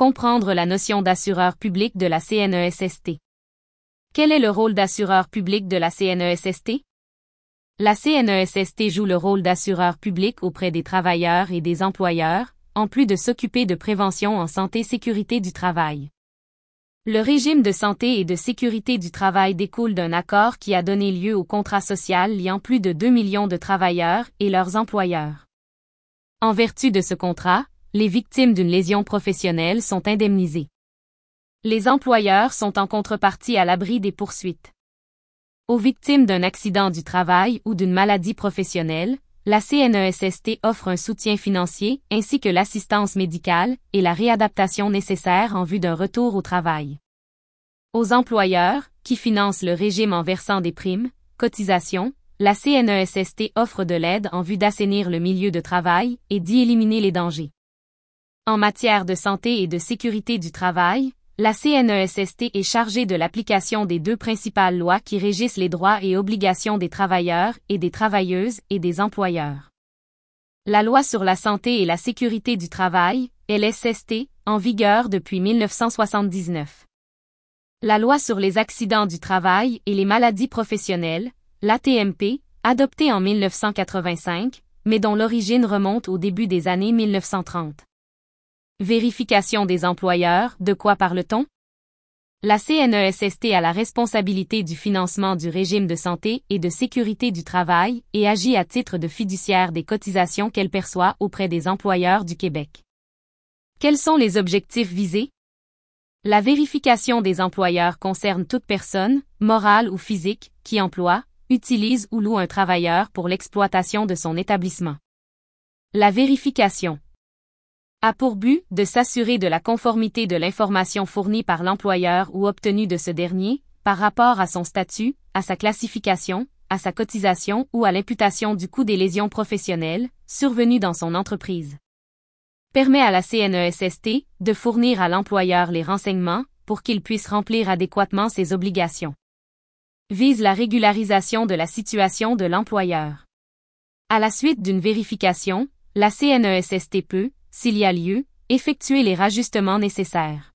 Comprendre la notion d'assureur public de la CNESST. Quel est le rôle d'assureur public de la CNESST? La CNESST joue le rôle d'assureur public auprès des travailleurs et des employeurs, en plus de s'occuper de prévention en santé-sécurité du travail. Le régime de santé et de sécurité du travail découle d'un accord qui a donné lieu au contrat social liant plus de 2 millions de travailleurs et leurs employeurs. En vertu de ce contrat, les victimes d'une lésion professionnelle sont indemnisées. Les employeurs sont en contrepartie à l'abri des poursuites. Aux victimes d'un accident du travail ou d'une maladie professionnelle, la CNESST offre un soutien financier ainsi que l'assistance médicale et la réadaptation nécessaire en vue d'un retour au travail. Aux employeurs, qui financent le régime en versant des primes, cotisations, la CNESST offre de l'aide en vue d'assainir le milieu de travail et d'y éliminer les dangers. En matière de santé et de sécurité du travail, la CNESST est chargée de l'application des deux principales lois qui régissent les droits et obligations des travailleurs et des travailleuses et des employeurs. La loi sur la santé et la sécurité du travail, LSST, en vigueur depuis 1979. La loi sur les accidents du travail et les maladies professionnelles, l'ATMP, adoptée en 1985, mais dont l'origine remonte au début des années 1930. Vérification des employeurs, de quoi parle-t-on? La CNESST a la responsabilité du financement du régime de santé et de sécurité du travail et agit à titre de fiduciaire des cotisations qu'elle perçoit auprès des employeurs du Québec. Quels sont les objectifs visés? La vérification des employeurs concerne toute personne, morale ou physique, qui emploie, utilise ou loue un travailleur pour l'exploitation de son établissement. La vérification a pour but de s'assurer de la conformité de l'information fournie par l'employeur ou obtenue de ce dernier, par rapport à son statut, à sa classification, à sa cotisation ou à l'imputation du coût des lésions professionnelles, survenues dans son entreprise. Permet à la CNESST de fournir à l'employeur les renseignements pour qu'il puisse remplir adéquatement ses obligations. Vise la régularisation de la situation de l'employeur. À la suite d'une vérification, la CNESST peut, s'il y a lieu, effectuer les rajustements nécessaires.